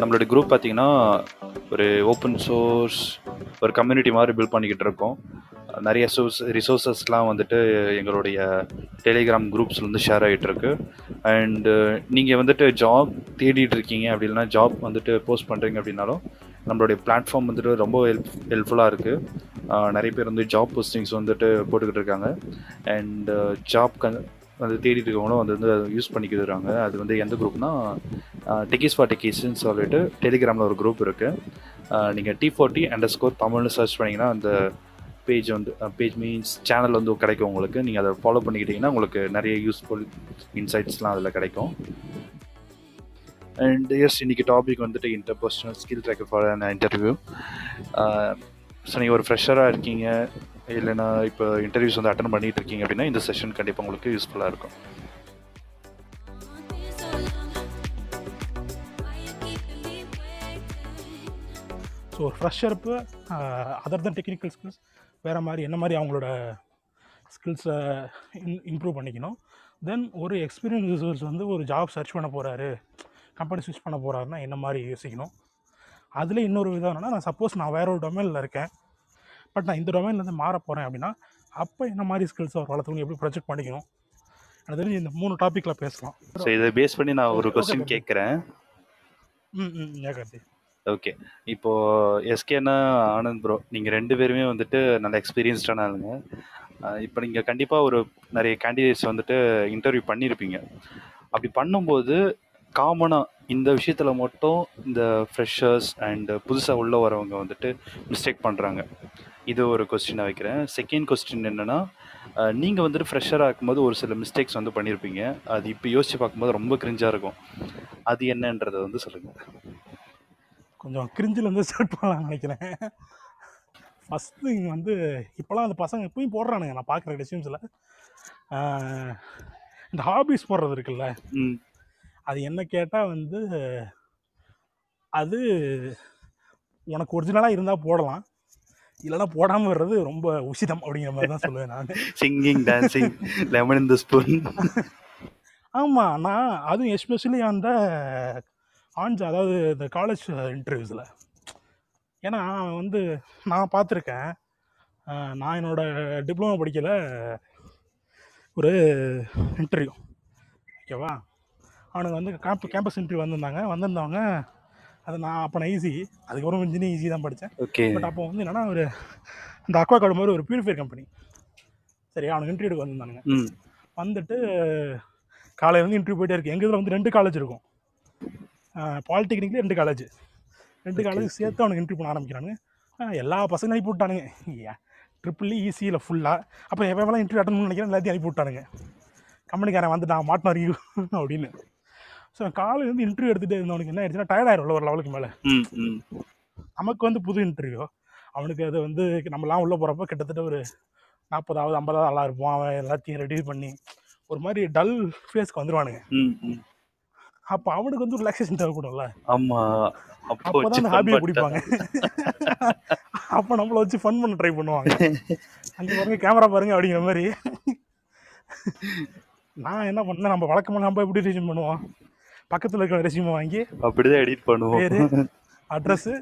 நம்மளோட குரூப் பார்த்தீங்கன்னா ஒரு ஓப்பன் சோர்ஸ் ஒரு கம்யூனிட்டி மாதிரி பில்ட் பண்ணிக்கிட்டு இருக்கோம். நிறைய சோர்ஸ் ரிசோர்ஸஸ்லாம் வந்துட்டு எங்களுடைய டெலிகிராம் குரூப்ஸ்லேருந்து ஷேர் ஆகிட்டு இருக்கு. அண்டு நீங்கள் வந்துட்டு ஜாப் தேடிட்டு இருக்கீங்க அப்படின்னா ஜாப் வந்துட்டு போஸ்ட் பண்ணுறீங்க அப்படின்னாலும் நம்மளுடைய பிளாட்ஃபார்ம் வந்துட்டு ரொம்ப ஹெல்ப் ஹெல்ப்ஃபுல்லாக இருக்குது நிறைய பேர் வந்து ஜாப் போஸ்டிங்ஸ் வந்துட்டு போட்டுக்கிட்டு இருக்காங்க. அண்ட் ஜாப் கன் வந்து தேடிட்டு இருக்கவங்களும் வந்து வந்து யூஸ் பண்ணிக்கிறாங்க அது வந்து எந்த குரூப்னா டெக்கிஸ் ஃபார் டெக்கிஸ்ன்னு சொல்லிட்டு டெலிகிராமில் ஒரு குரூப் இருக்குது நீங்கள் டி ஃபோர்ட்டி அண்டர் ஸ்கோர் தமிழ்னு சர்ச் பண்ணிங்கன்னா அந்த பேஜ் வந்து பேஜ் மீன்ஸ் சேனல் வந்து கிடைக்கும் உங்களுக்கு. நீங்கள் அதை ஃபாலோ பண்ணிக்கிட்டிங்கன்னா உங்களுக்கு நிறைய யூஸ்ஃபுல் இன்சைட்ஸ்லாம் அதில் கிடைக்கும். அண்ட் எஸ் இன்றைக்கி டாபிக் வந்துட்டு interpersonal skill tracker for an interview so நீங்கள் ஒரு ஃப்ரெஷராக இருக்கீங்க. இல்லைன்னா இப்போ இன்டர்வியூஸ் வந்து அட்டன் பண்ணிட்டு இருக்கீங்க அப்படின்னா இந்த செஷன் கண்டிப்பாக உங்களுக்கு யூஸ்ஃபுல்லாக இருக்கும். ஸோ ஒரு ஃப்ரெஷருக்கு அதர் தன் டெக்னிக்கல் ஸ்கில்ஸ் வேறு மாதிரி என்ன மாதிரி அவங்களோட ஸ்கில்ஸை இன் இம்ப்ரூவ் பண்ணிக்கணும்? தென் ஒரு எக்ஸ்பீரியன்ஸ் ரிசோர்ஸ் வந்து ஒரு ஜாப் சர்ச் பண்ண போகிறாரு கம்பெனி ஸ்விட்ச் பண்ண போகிறாருன்னா என்ன மாதிரி யோசிக்கணும்? அதில் இன்னொரு விதம் என்னென்னா நான் சப்போஸ் நான் வேற ஒரு டொமைனில் இருக்கேன். பட் நான் இந்த டொமைன்லேருந்து மாற போகிறேன் அப்படின்னா அப்போ என்ன மாதிரி ஸ்கில்ஸ் அவர் வளர்த்துக்கணும் எப்படி ப்ரொஜெக்ட் பண்ணிக்கணும்? எனக்கு தெரிஞ்சு இந்த மூணு டாப்பிக்கில் பேசலாம். ஸோ இதை பேஸ் பண்ணி நான் ஒரு கொஸ்டின். கேட்குறேன். ம் ம் ஏகார்த்தி ஓகே இப்போ எஸ்கேனா ஆனந்த் ப்ரோ நீங்கள் ரெண்டு பேருமே வந்துட்டு நல்ல எக்ஸ்பீரியன்ஸ்டான ஆளுங்க. இப்போ நீங்கள் கண்டிப்பாக ஒரு நிறைய கேண்டிடேட்ஸ் வந்துட்டு இன்டர்வியூ பண்ணியிருப்பீங்க அப்படி பண்ணும்போது காமனாக இந்த விஷயத்தில் மட்டும் இந்த ஃப்ரெஷர்ஸ் அண்ட் புதுசாக உள்ள வரவங்க வந்துட்டு மிஸ்டேக் பண்ணுறாங்க இது ஒரு கொஸ்டினை வைக்கிறேன். செகண்ட் கொஸ்டின் என்னென்னா நீங்கள் வந்துட்டு ஃப்ரெஷராக இருக்கும்போது ஒரு சில மிஸ்டேக்ஸ் வந்து பண்ணியிருப்பீங்க அது இப்போ யோசிச்சு பார்க்கும்போது ரொம்ப கிரிஞ்சாக இருக்கும். அது என்னன்றதை வந்து சொல்லுங்கள் கொஞ்சம் கிரிஞ்சிலேருந்து ஸ்டார்ட் பண்ணலாம்னு நினைக்கிறேன். ஃபஸ்ட் திங் வந்து இப்போலாம் அந்த பசங்க இப்பயும் போடுறானுங்க. நான் பார்க்குற ரெசியூம்ஸில் இந்த ஹாபிஸ் போடுறது இருக்குல்ல. ம். அது என்ன கேட்டால் வந்து அது உனக்கு ஒரிஜினலாக இருந்தால் போடலாம். இல்லைன்னா போடாமல் வர்றது ரொம்ப உசிதம் அப்படிங்கிற மாதிரி தான் சொல்லுவேன் நான். Singing dancing lemon in the spoon ஆமாம் நான் அதுவும் எஸ்பெஷலி அந்த ஆன்ஸ் அதாவது இந்த காலேஜ் இன்டர்வியூஸில் ஏன்னா அவன் வந்து நான் பார்த்துருக்கேன். நான் என்னோட டிப்ளமோ படிக்கல. ஒரு இன்டர்வியூ ஓகேவா அவனுக்கு வந்து கேம்ப் கேம்பஸ் இன்டர்வியூ வந்திருந்தாங்க. வந்திருந்தவங்க அது நான் அப்போ நான் ஈஸி அதுக்கப்புறம் இன்ஜினியரிங் ஈஸி தான் படித்தேன் ஓகே பட் அப்போ வந்து என்னன்னா ஒரு இந்த அக்வா கார்டு மாதிரி ஒரு பியூரிஃபைர் கம்பெனி சரி அவனுக்கு இன்டர்வியூக்கு வந்திருந்தானுங்க. வந்துட்டு காலையில இருந்து இன்டர்வியூ போயிட்டே இருக்கு. எங்கள் இதில் வந்து ரெண்டு காலேஜ் இருக்கும். பாலிடெக்னிக்லேயே ரெண்டு காலேஜ் ரெண்டு. காலேஜ் சேர்த்து அவனுக்கு இன்டர்வியூ பண்ண ஆரம்பிக்கிறானுங்க. எல்லா பசங்களும் அனுப்பி விட்டானுங்க. ட்ரிபிள் ஈஸியில் ஃபுல்லாக அப்போ எவ்வளோ இன்டர்வியூ அட்டன் பண்ண நினைக்கிறேன் எல்லாத்தையும் அனுப்பி விட்டானுங்க. கம்பெனிக்காரன் வந்து நான் மாட்டினார் அப்படின்னு. ஸோ காலையிலேருந்து இன்டர்வியூ எடுத்துகிட்டு இருந்தவனுக்கு என்ன ஆயிடுச்சுன்னா டயர்ட் ஆயிரும் ஒரு லெவலுக்கு மேலே. நமக்கு வந்து புது இன்டர்வியூ அவனுக்கு அது வந்து நம்மலாம் உள்ளே போகிறப்ப கிட்டத்தட்ட ஒரு நாற்பதாவது ஐம்பதாவது ஆளாக இருப்போம் அவன் எல்லாத்தையும் ரெடி பண்ணி ஒரு மாதிரி டல் ஃபேஸ்க்கு ம் அப்போ அவனுக்கு வந்து ரிலாக்ஸேஷன் தேவைப்படும்ல. ஆமா. அப்போ அப்போ வச்சு தான் அந்த ஹாபியை. பிடிப்பாங்க. அப்போ நம்மளை வச்சு ஃபன் பண்ண ட்ரை பண்ணுவாங்க. அங்கே பாருங்க கேமரா பாருங்க அப்படிங்கிற மாதிரி. நான் என்ன பண்ணேன் நம்ம வழக்கமாக நம்ம எப்படி ரெசியூம் பண்ணுவோம்? பக்கத்தில் இருக்கிற ரெசியூமை வாங்கி அப்படிதான் எடிட் பண்ணுவோம். பேரு அட்ரஸ்ஸு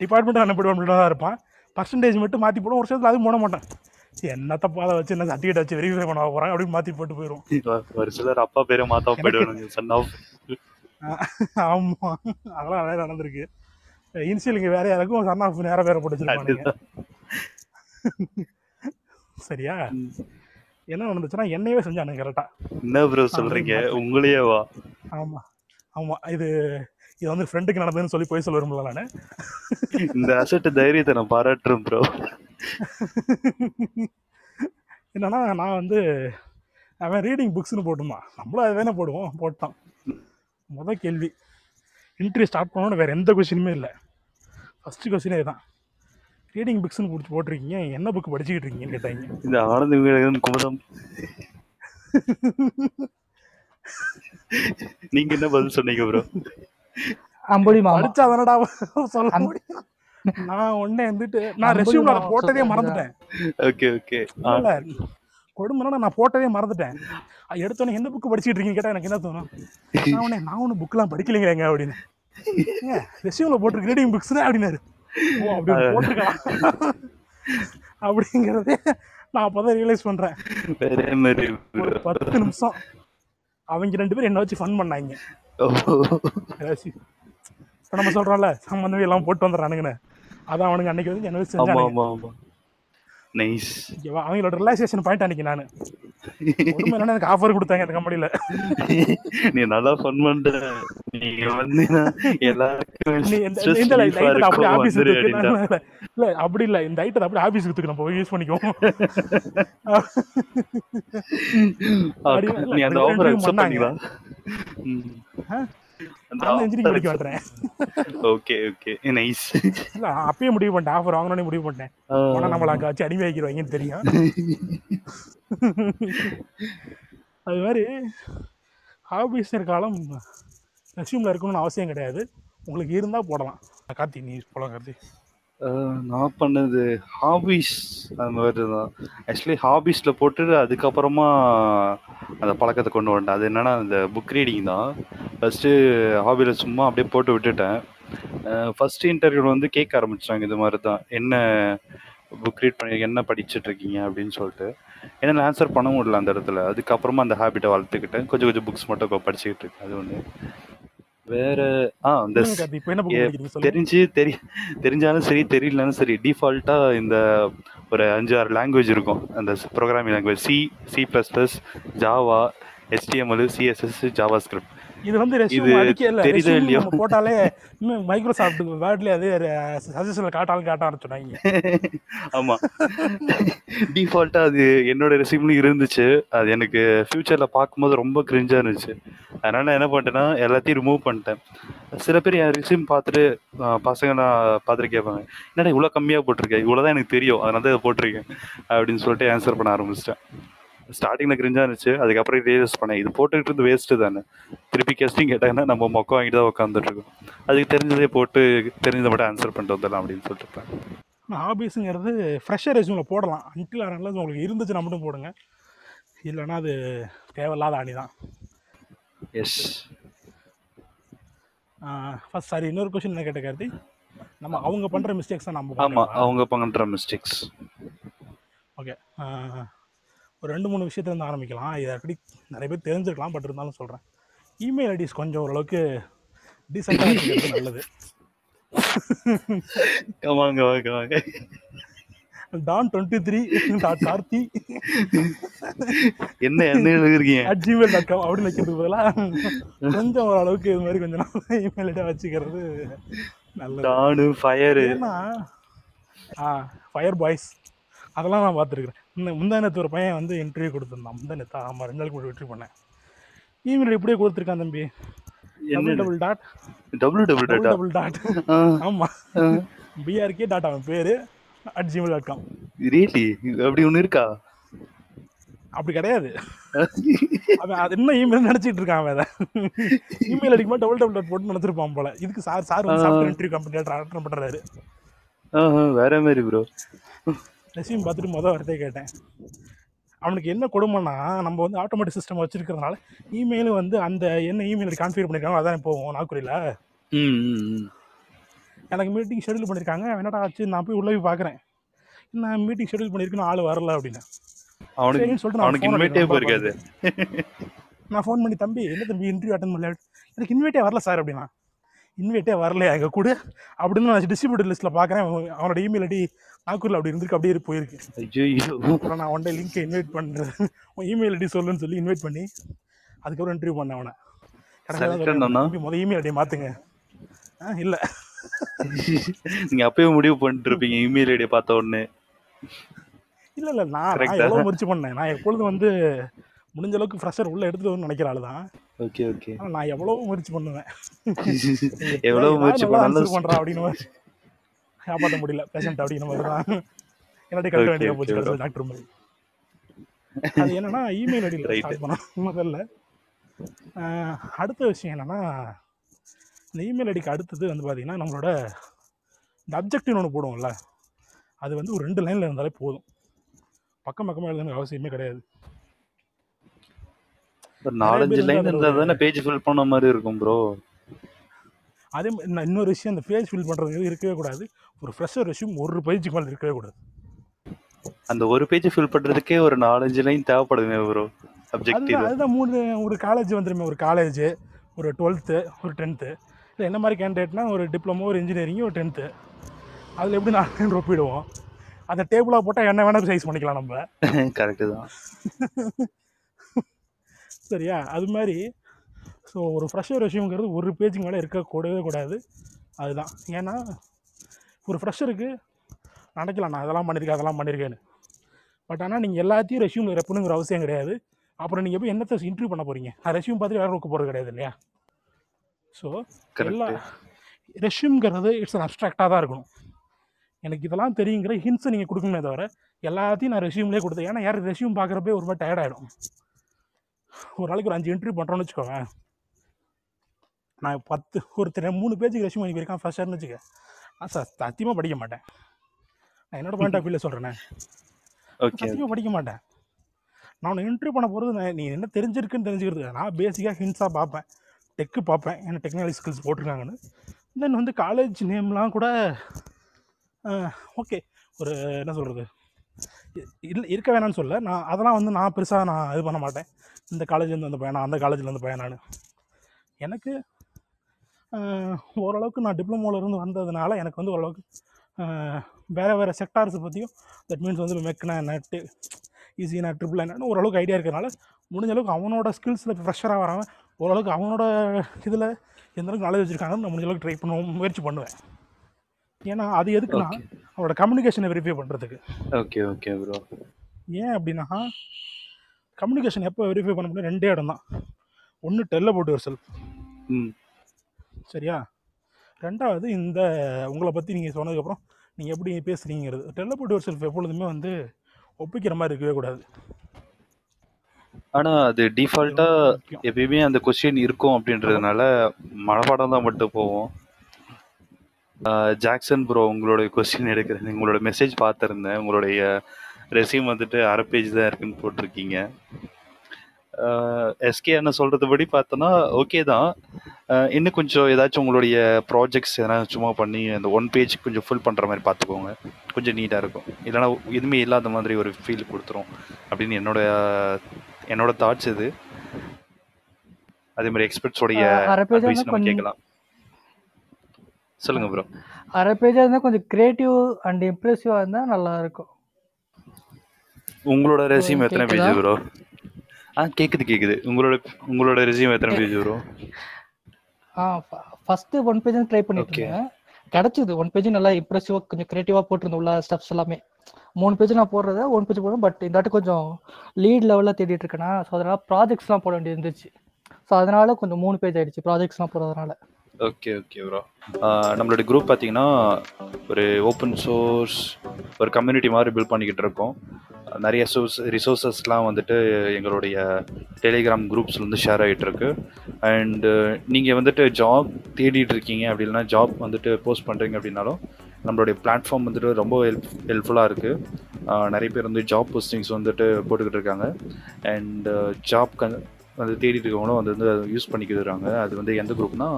டிபார்ட்மெண்ட் என்ன டிபார்ட்மெண்ட் தான் இருப்பான். பர்சன்டேஜ் மட்டும் மாற்றி போடும் ஒரு சேர்த்துல அதுவும் போட மாட்டேன். என்னத்த பாதை வச்சு என்ன சர்டிஃபிகேட் வச்சு வெரிஃபை பண்ண போகிறாங்க அப்படின்னு மாற்றி போட்டு போயிடும் ஒரு சிலர் அப்பா பேரை சன் ஆஃப் ஆமாம் அதெல்லாம் நிறைய நடந்திருக்கு. இனிஷியல் இங்கே வேற யாருக்கும் சன் ஆஃப் நேரம் வேற போட்டு வச்சிருப்பானுங்க. சரியா? என்ன நடந்துச்சுன்னா என்னையவே செஞ்சானுங்க கரெக்டாக என்ன ப்ரோ சொல்றீங்க? உங்களையே வா ஆமாம் ஆமாம் இது இது வந்து ஃப்ரெண்டுக்கு நடந்ததுன்னு சொல்லி போய் சொல்ல விரும்பல நான். இந்த அசட்டு தைரியத்தை நான் பாராட்டுறேன் ப்ரோ என்னன்னா நான் வந்து அவன் ரீடிங் புக்ஸ்னு போட்டுமா நம்மளும் அதை தானே போடுவோம் போட்டான். முத கேள்வி. இன்டர்வியூ ஸ்டார்ட் பண்ணோன்னு வேறு எந்த கொஸ்டினுமே இல்லை. ஃபஸ்ட்டு கொஸ்டினே தான் ரீடிங் புக்ஸ்னு பிடிச்சி போட்டிருக்கீங்க. என்ன புக் படிச்சுக்கிட்டு இருக்கீங்கன்னு கேட்டாங்க. இந்த ஆனந்த விகடன் குமுதம். நீங்க என்ன பதில் சொன்னீங்க ப்ரோ அம்புலி மாமா. படிச்சா தானடா சொல்ல முடியும். நான் உடனே வந்துட்டு நான் மாமா போட்டதே. மறந்துட்டேன். Okay okay. கொடுமைனா நான் போட்டதே மறந்துட்டேன். அது எடுத்தோன்னே எந்த புக்கு படிச்சுட்டு இருக்கீங்கன்னு கேட்டா எனக்கு என்ன தோணும்? நான் உடனே நான் ஒன்றும் புக்கெலாம் படிக்கலைங்க அப்படின்னு. ரெசியூமில் போட்டிருக்கு ரீடிங் புக்ஸ் தான் அப்படின்னாரு. அப்படிங்கிறதே நான் அப்போ தான் ரியலைஸ் ஒரு bro. பத்து நிமிஷம். அவங்க ரெண்டு பேரும் என்ன வச்சு ஃபன் பண்ணாங்க. நம்ம சொல்கிறோம்ல சம்மந்தமே எல்லாம் போட்டு வந்துடுறானுங்கன்னு. அதான் அவனுங்க அன்னைக்கு வந்து என்ன வச்சு ஆமா செஞ்சானுங்க ஆமா ஆமா நைஸ் ஓகேவா அவங்களோட ரிலாக்ஸேஷன் பாயிண்ட் அன்னைக்கு நான். உண்மை என்னன்னா எனக்கு ஆஃபர் கொடுத்தாங்க அந்த கம்பெனியில் நீ நல்லா ஃபன் பண்ற. நீங்க வந்து எல்லாருக்கும் நீ இந்த stress இந்த relief ஆ ஐட்டத்தை அப்படியே இருக்கும் ஆஃபீஸ் வந்துரு அப்படின்ட்டா. இல்லை அப்படி இல்லை. இந்த ஐட்டத்தை அப்படியே ஆஃபீஸுக்கு தூக்கு நம்ம யூஸ் பண்ணிக்குவோம். அப்படி இல்ல, நீ அந்த அப்படி ஆஃபர் அக்செப்ட் பண்ணாங்க. பண்ணீங்களா ஓகே ஓகே நைஸ் இல்லை அப்பயே முடிவு பண்ணிட்டேன். ஆஃபர் வாங்கணும்னே முடிவு பண்ணிட்டேன். ஆனால் நம்மளை அங்கே வச்சு அடிமை வைக்கிறவங்கன்னு தெரியும். அது மாதிரி ஆஃபீஸர் காலம் ரெஸ்யூமில் இருக்கணும்னு அவசியம் கிடையாது. உங்களுக்கு இருந்தால் போடலாம். கார்த்தி நீ போலாம் கார்த்தி நான் பண்ணது ஹாபிஸ் அந்த மாதிரி தான். ஆக்சுவலி ஹாபிஸில் போட்டு அதுக்கப்புறமா அந்த பழக்கத்தை கொண்டு வந்துட்டேன். அது என்னென்னா அந்த புக் ரீடிங் தான். ஃபஸ்ட்டு ஹாபியில் சும்மா அப்படியே போட்டு விட்டுட்டேன். ஃபஸ்ட்டு இன்டர்வியூவில் வந்து கேட்க ஆரம்பித்தாங்க இது மாதிரி தான். என்ன புக் ரீட் பண்ணி என்ன படிச்சுட்டு இருக்கீங்க அப்படின்னு சொல்லிட்டு. என்னால் ஆன்சர் பண்ண முடியல அந்த இடத்துல. அதுக்கப்புறமா அந்த ஹேபிட்டை வளர்த்துக்கிட்டேன். கொஞ்சம் கொஞ்சம் புக்ஸ் மட்டும் இப்போ படிச்சுக்கிட்டு இருக்கேன். அது ஒன்று வேற ஆ தெரிஞ்சு தெரி தெரிஞ்சாலும் சரி தெரியலனாலும் சரி டிஃபால்ட்டாக இந்த ஒரு அஞ்சு ஆறு லாங்குவேஜ் இருக்கும். அந்த programming language C C plus plus Java HTML CSS JavaScript இது வந்து இது தெரியுதோ இல்லையோ? போட்டாலே இன்னும் மைக்ரோசாஃப்ட் வேர்ட்லயே அதே சஜஷன்ல காட்டாலும் காட்ட ஆரம்பிச்சுட்டாங்க ஆமாம் டிஃபால்ட்டாக அது என்னோட ரெசிப்லையும் இருந்துச்சு. அது எனக்கு ஃப்யூச்சரில் பார்க்கும்போது ரொம்ப கிரிஞ்சாக இருந்துச்சு. அதனால் என்ன பண்ணிட்டேன்னா எல்லாத்தையும் ரிமூவ் பண்ணிட்டேன். சில பேர் என் ரெசியூம் பார்த்துட்டு பசங்க நான் பார்த்துட்டு கேட்பாங்க என்னடா இவ்வளோ கம்மியாக போட்டிருக்கேன் இவ்வளோ தான் எனக்கு தெரியும். அதனால இதை போட்டிருக்கேன் அப்படின்னு சொல்லிட்டு ஆன்சர் பண்ண ஆரம்பிச்சிட்டேன். ஸ்டார்டிங்கில் கிரிஞ்சாக இருந்துச்சு. அதுக்கப்புறம் ரியலைஸ் பண்ணேன். இது போட்டுக்கிட்டு இருந்து வேஸ்ட்டு தானே. திருப்பி கெஸ்டிங் கேட்டாங்கன்னா நம்ம மொக்கம் வாங்கிட்டு தான் உட்காந்துட்டு இருக்கோம். அதுக்கு தெரிஞ்சதே போட்டு தெரிஞ்சதை மட்டும் ஆன்சர் பண்ணிட்டு வந்துடலாம் அப்படின்னு சொல்லிட்டு இருப்பேன். ஹாபீஸுங்கிறது ஃப்ரெஷ்ஷாக ரெஸ்யூமில் போடலாம். அன்டில் அனலஸ் உங்களுக்கு இருந்துச்சுன்னா மட்டும் போடுங்க. இல்லைன்னா அது தேவையில்லாத அணி தான். எஸ் ஃபர்ஸ்ட் சாரி இன்னொரு கொஷின் என்ன கேட்ட கார்த்தி? நம்ம அவங்க பண்ணுற மிஸ்டேக்ஸ் தான் நம்ம ஆமா அவங்க பண்ற மிஸ்டேக்ஸ் ஓகே ஒரு ரெண்டு மூணு விஷயத்துலேருந்து ஆரம்பிக்கலாம். இது அப்படி நிறைய பேர் தெரிஞ்சிருக்கலாம் பட் இருந்தாலும் சொல்கிறேன் இமெயில் ஐடிஸ் கொஞ்சம் ஓரளவுக்கு டீசெண்டாக இருக்கிறது நல்லது. வாங்க வாங்க don twenty three dot Karthi என்ன என்ன எழுதிருக்கீங்க? அட் ஜிமெயில் டாட் காம் அப்படின்னு வைக்கிறதுக்கு பதிலாக கொஞ்சம் ஓரளவுக்கு இது மாதிரி கொஞ்சம் நாள் இமெயில் வச்சுக்கிறது டானு ஃபயரு ஆ ஃபயர் பாய்ஸ் அதெல்லாம் நான் பார்த்துருக்குறேன். இந்த முந்தா நேற்று ஒரு பையன் வந்து இன்டர்வியூ கொடுத்துருந்தான். முந்தா நேற்று ஆமாம் ரெண்டு நாளுக்கு முன்னாடி வெற்றி பண்ணேன். இமெயில் இப்படியே கொடுத்துருக்கான் தம்பி? டபுள் டாட் டபுள் டபுள் டாட்டா டபுள் டாட் ஆமாம் பிஆர்கே டாட் அவன் பேர் at Gmail dot com really அப்படி ஒண்ணு இருக்கா? அப்படி கிடையாது. அவன் அது என்ன இமெயில் நினச்சிட்டு இருக்கான் அவன் அதை. இமெயில் அடிக்கும்போது டபுள் டபுள் டாட் போட்டு நினச்சிருப்பான் போல. இதுக்கு சார் சார் வந்து சாஃப்ட்வேர் இன்டர்வியூ கம்பெனி அட்டன் பண்ணுறாரு வேற மாதிரி ப்ரோ ரெசியூம் பார்த்துட்டு மொதல் வார்த்தையை கேட்டேன். அவனுக்கு என்ன கொடுமைன்னா நம்ம வந்து ஆட்டோமேட்டிக் சிஸ்டம் வச்சிருக்கிறதுனால இமெயில் வந்து அந்த என்ன இமெயில் கான்ஃபிகர் பண்ணியிருக்காங்க அதான் போகும் நாக்குரியில். எனக்கு மீட்டிங் ஷெடியூல் பண்ணியிருக்காங்க என்னடா ஆச்சு? நான் போய் உள்ள போய் பார்க்குறேன். நான் மீட்டிங் ஷெடியூல் பண்ணியிருக்கேன்னு ஆள் வரல அப்படின்னு. அவனுக்கு சொல்லிட்டு நான் அவனுக்கு இன்வைட்டே. போயிருக்காது. நான் ஃபோன் பண்ணி தம்பி என்ன தம்பி இன்டர்வியூ அட்டன் பண்ணல? எனக்கு இன்வைட்டே வரல சார் அப்படின்னா. இன்வைட்டே வரலையா? எங்கள் கூட. அப்படின்னு நான் டிஸ்ட்ரிபியூட்டர் லிஸ்ட்டில் பார்க்குறேன் அவனோட இமெயில் ஐடி நாக்கூரில் அப்படி இருந்திருக்கு. அப்படியே போயிருக்கு. அப்புறம் நான் ஒன் டே லிங்க்கை இன்வைட் பண்ணுறேன் உன் இமெயில் ஐடி சொல்லுன்னு சொல்லி இன்வைட் பண்ணி அதுக்கப்புறம் இன்டர்வியூ பண்ணேன் அவனை. பண்ணனா? முதல் இமெயில் ஐடியை மாற்றுங்க ஆ இல்லை. நீங்க அப்பயே முடிவு பண்ணிட்டு இருப்பீங்க. இமெயில் ஐடியை பார்த்த உடனே. இல்லை இல்லை நான் நான்? எவ்வளோ முயற்சி பண்ணேன். நான் எப்பொழுதும் வந்து முடிஞ்ச அளவுக்கு ஃப்ரெஷர் உள்ளே எடுத்துட்டு வரணும்னு நினைக்கிற ஆள் தான் ஓகே. ஓகே நான் எவ்வளோ முயற்சி பண்ணுவேன். எவ்வளவு முயற்சி பண்ணாலும் பண்ணுறா அப்படின்னு காப்பாற்ற முடியல. பேஷண்ட் அப்படின்னு மாதிரி தான். என்னடி கட்ட வேண்டிய போச்சு டாக்டர் மாதிரி. அது என்னன்னா இமெயில் ஐடியில். ஸ்டார்ட் பண்ணோம் முதல்ல. அடுத்த விஷயம் என்னன்னா இந்த இமெயில் ஐடிக்கு அடுத்தது வந்து பார்த்தீங்கன்னா நம்மளோட இந்த அப்ஜெக்டிவ் ஒன்று போடுவோம்ல. அது வந்து ஒரு ரெண்டு லைனில் இருந்தாலே போதும். பக்கம் பக்கமாக எழுதணும் அவசியமே கிடையாது. நாலஞ்சு லைன் வந்து இருந்தா அது தானே பேஜ் ஃபில் பண்ண மாதிரி இருக்கும் ப்ரோ அதே மாதிரி இன்னொரு விஷயம் இந்த பேஜ் ஃபில் பண்ணுறது இருக்கவே கூடாது. ஒரு ஃப்ரெஷர் ரெஷ்யூம் ஒரு பேஜுக்கு மேலே இருக்கவே கூடாது. அந்த ஒரு பேஜ் ஃபில் பண்றதுக்கே ஒரு நாலஞ்சு லைன் தேவைப்படுமே ப்ரோ அப்ஜெக்டிவ் அதுதான் அதுதான் மூணு ஒரு காலேஜ் வந்துருமே ஒரு காலேஜ் ஒரு டுவெல்த்து ஒரு டென்த்து இல்லை என்ன மாதிரி கேண்டிடேட்னா ஒரு டிப்ளமோ ஒரு இன்ஜினியரிங் ஒரு டென்த்து அதில் எப்படி நாலு லைன் ஒப்பிடுவோம் அந்த டேபிளாக போட்டால் என்ன வேணாலும் சைஸ் பண்ணிக்கலாம் நம்ம. கரெக்டு தான். சரியா? அது மாதிரி ஸோ ஒரு ஃப்ரெஷர் ரெஷ்யூம்ங்கிறது ஒரு பேஜுக்கு மேலே இருக்க கூடவே கூடாது. அதுதான். ஏன்னா ஒரு ஃப்ரெஷருக்கு நினைக்கலாம் நான் அதெல்லாம் பண்ணியிருக்கேன் அதெல்லாம் பண்ணியிருக்கேன்னு பட் ஆனால் நீங்கள் எல்லாத்தையும் ரெஷ்யூமில் ரெப்பணுங்கிற அவசியம் கிடையாது. அப்புறம் நீங்கள் போய் என்னத்தை இன்டர்வியூ பண்ண போகிறீங்க நான் ரெஷ்யூம் பார்த்து வேறு நோக்க போகிறது கிடையாது இல்லையா? ஸோ எல்லா ரெஷ்யூம்ங்கிறது இட்ஸ் அப்ட்ராக்டாக தான் இருக்கணும். எனக்கு இதெல்லாம் தெரியுங்கிற ஹிண்ட்ஸை நீங்கள் கொடுக்கணுமே தவிர எல்லாத்தையும் நான் ரெஷ்யூம்லேயே கொடுத்தேன். ஏன்னா யாரும் ரெஷ்யூம் பார்க்குறப்பே ஒரு மாதிரி ஆகிடும் ஒரு நாளைக்கு ஒரு அஞ்சு இன்டர்வியூ பண்ணுறோன்னு வச்சுக்கோங்க நான் பத்து ஒருத்தர் மூணு பேஜுக்கு ரெஷ்யூம் பண்ணி போயிருக்கான் ஃபர்ஸ்டர்னு வச்சுக்க. நான் சார் சத்தியமாக படிக்க மாட்டேன். நான் என்னோட பாயிண்ட் ஆஃப் வியூவில் சொல்கிறேனே சத்தியமாக படிக்க மாட்டேன். நான் உன்னை இன்டர்வியூ பண்ண போகிறது நீ என்ன தெரிஞ்சிருக்குன்னு தெரிஞ்சுக்கிறது நான் பேசிக்காக ஹிண்ட்ஸாக பார்ப்பேன். டெக்கு பார்ப்பேன். என்ன டெக்னாலஜி ஸ்கில்ஸ் போட்டிருக்காங்கன்னு. தென் வந்து காலேஜ் நேம்லாம் கூட ஓகே. ஒரு என்ன சொல்கிறது இல்லை இருக்க வேணாம்னு சொல்ல. நான் அதெல்லாம் வந்து நான் பெருசாக நான் இது பண்ண மாட்டேன். இந்த காலேஜ்லேருந்து அந்த பையனா அந்த காலேஜ்லேருந்து பையனானு எனக்கு ஓரளவுக்கு நான் டிப்ளமோலேருந்து வந்ததுனால எனக்கு வந்து ஓரளவுக்கு வேறு வேறு செக்டார்ஸை பற்றியும் தட் மீன்ஸ் வந்து மெக்னா நட்டு ஈஸியாக ட்ரிபிள் என்னன்னு ஓரளவுக்கு ஐடியா இருக்கிறனால முடிஞ்ச அளவுக்கு அவனோட ஸ்கில்ஸில் ஃப்ரெஷராக வராமல் ஓரளவுக்கு அவனோட இதில் எந்த அளவுக்கு நாலேஜ் வச்சுருக்காங்கன்னு நான் முடிஞ்ச அளவுக்கு ட்ரை பண்ணுவோம் முயற்சி பண்ணுவேன். ஏன்னா அது எதுக்குன்னா ஓகே அவனோட கம்யூனிகேஷனை வெரிஃபை பண்ணுறதுக்கு ஓகே ஓகே ப்ரோ ஏன் அப்படின்னா கம்யூனிகேஷன் எப்போ வெரிஃபை பண்ண முடியும்? ரெண்டே இடம் தான். ஒன்று டெல்ல போட்டு ஒரு செல்ஃப் ம். சரியா? ரெண்டாவது இந்த உங்களை பற்றி நீங்கள் சொன்னதுக்கப்புறம் நீங்கள் எப்படி பேசுகிறீங்கிறது டெல்ல போட்டு ஒரு செல்ஃப் எப்பொழுதுமே வந்து ஒப்பிக்கிற மாதிரி இருக்கவே கூடாது. ஆனா அது இது டிஃபால்ட்டா ரொம்ப முக்கியம். எப்பயுமே அந்த கொஸ்டின் இருக்கும் அப்படின்றதுனால மனப்பாடம் தான் மட்டும் போவோம் ஜாக்சன் ப்ரோ உங்களுடைய கொஸ்டின் எடுக்கிறேன். உங்களோட மெசேஜ் பார்த்துருந்தேன். உங்களுடைய ரெசியூம் வந்துட்டு அரை பேஜ் தான் இருக்குன்னு போட்டிருக்கீங்க. எஸ்கே என்ன சொல்கிறதுபடி பார்த்தோன்னா ஓகே தான். இன்னும் கொஞ்சம் ஏதாச்சும் உங்களுடைய ப்ராஜெக்ட்ஸ் எதனா சும்மா பண்ணி அந்த ஒன் பேஜ் கொஞ்சம் ஃபுல் பண்ணுற மாதிரி பார்த்துக்கோங்க. கொஞ்சம் நீட்டாக இருக்கும். இல்லைனா எதுவுமே இல்லாத மாதிரி ஒரு ஃபீல் கொடுத்துரும். அப்படின்னு என்னோட என்னோட தாட்ஸ் இது. அதே மாதிரி எக்ஸ்பர்ட்ஸோடைய அட்வைஸ் நம்ம கேட்கலாம். சொல்லுங்க ப்ரோ அரை பேஜா இருந்தா கொஞ்சம் கிரியேட்டிவ் அண்ட் இம்ப்ரெசிவா இருந்தா நல்லா இருக்கும் உங்களோட ரெசியூம் எத்தனை பேஜ்? ப்ரோ ஆ கேக்குது கேக்குது. உங்களோட உங்களோட ரெசியூம் எத்தனை பேஜ் ப்ரோ ஆ ஃபர்ஸ்ட் ஒன் பேஜ் ட்ரை பண்ணிட்டு. இருந்தேன். கிடைச்சது. ஒன் பேஜ் நல்லா இம்ப்ரெசிவா கொஞ்சம் கிரியேட்டிவா போட்டிருந்தேன் உள்ள ஸ்டெப்ஸ் எல்லாமே. மூணு பேஜ் நான் போடுறத ஒன் பேஜ் போடுவேன் பட் இந்த வாட்டி கொஞ்சம் லீட் லெவலில் தேடிட்டு இருக்கேனா ஸோ அதனால ப்ராஜெக்ட்ஸ்லாம் போட வேண்டியது இருந்துச்சு. ஸோ அதனால கொஞ்சம் மூணு பேஜ் ஆயிடுச்சு ப்ராஜெக்ட்ஸ்லாம் போடுறதுனால. ஓகே ஓகே ப்ரோ நம்மளோட குரூப் பார்த்தீங்கன்னா ஒரு ஓப்பன் சோர்ஸ் ஒரு கம்யூனிட்டி மாதிரி பில்ட் பண்ணிக்கிட்டு இருக்கோம். நிறைய சோர்ஸ் ரிசோர்ஸஸ்லாம் வந்துட்டு எங்களுடைய டெலிகிராம் குரூப்ஸ்லேருந்து ஷேர் ஆகிட்டு இருக்கு. அண்டு நீங்கள் வந்துட்டு ஜாப் தேடிட்டு இருக்கீங்க அப்படின்னா ஜாப் வந்துட்டு போஸ்ட் பண்ணுறீங்க அப்படின்னாலும் நம்மளுடைய பிளாட்ஃபார்ம் வந்துட்டு ரொம்ப ஹெல்ப் ஹெல்ப்ஃபுல்லாக இருக்குது நிறைய பேர் வந்து ஜாப் போஸ்டிங்ஸ் வந்துட்டு போட்டுக்கிட்டு இருக்காங்க. அண்ட் ஜாப் கன் வந்து தேடிட்டு இருக்கவங்களும் வந்து வந்து யூஸ் பண்ணிக்கிறாங்க அது வந்து எந்த குரூப்னா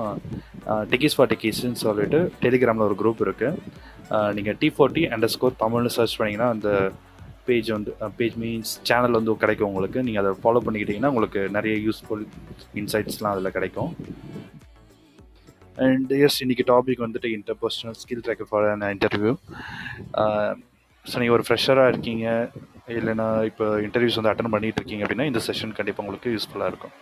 டெக்கிஸ் ஃபார் டெக்கிஸ்ன்னு சொல்லிட்டு டெலிகிராமில் ஒரு குரூப் இருக்குது நீங்கள் டி ஃபோர்ட்டி அண்டர் ஸ்கோர் தமிழ்னு சர்ச் பண்ணிங்கன்னா அந்த பேஜ் வந்து பேஜ் மீன்ஸ் சேனல் வந்து கிடைக்கும் உங்களுக்கு. நீங்கள் அதை ஃபாலோ பண்ணிக்கிட்டீங்கன்னா உங்களுக்கு நிறைய யூஸ்ஃபுல் இன்சைட்ஸ்லாம் அதில் கிடைக்கும். அண்ட் எஸ் இன்றைக்கி டாபிக் வந்துட்டு interpersonal skill tracker for and interview so நீங்கள் ஒரு ஃப்ரெஷராக இருக்கீங்க. இல்லைன்னா இப்போ இன்டர்வியூஸ் வந்து அட்டன் பண்ணிட்டு இருக்கீங்க அப்படின்னா இந்த செஷன் கண்டிப்பாக உங்களுக்கு யூஸ்ஃபுல்லாக இருக்கும்.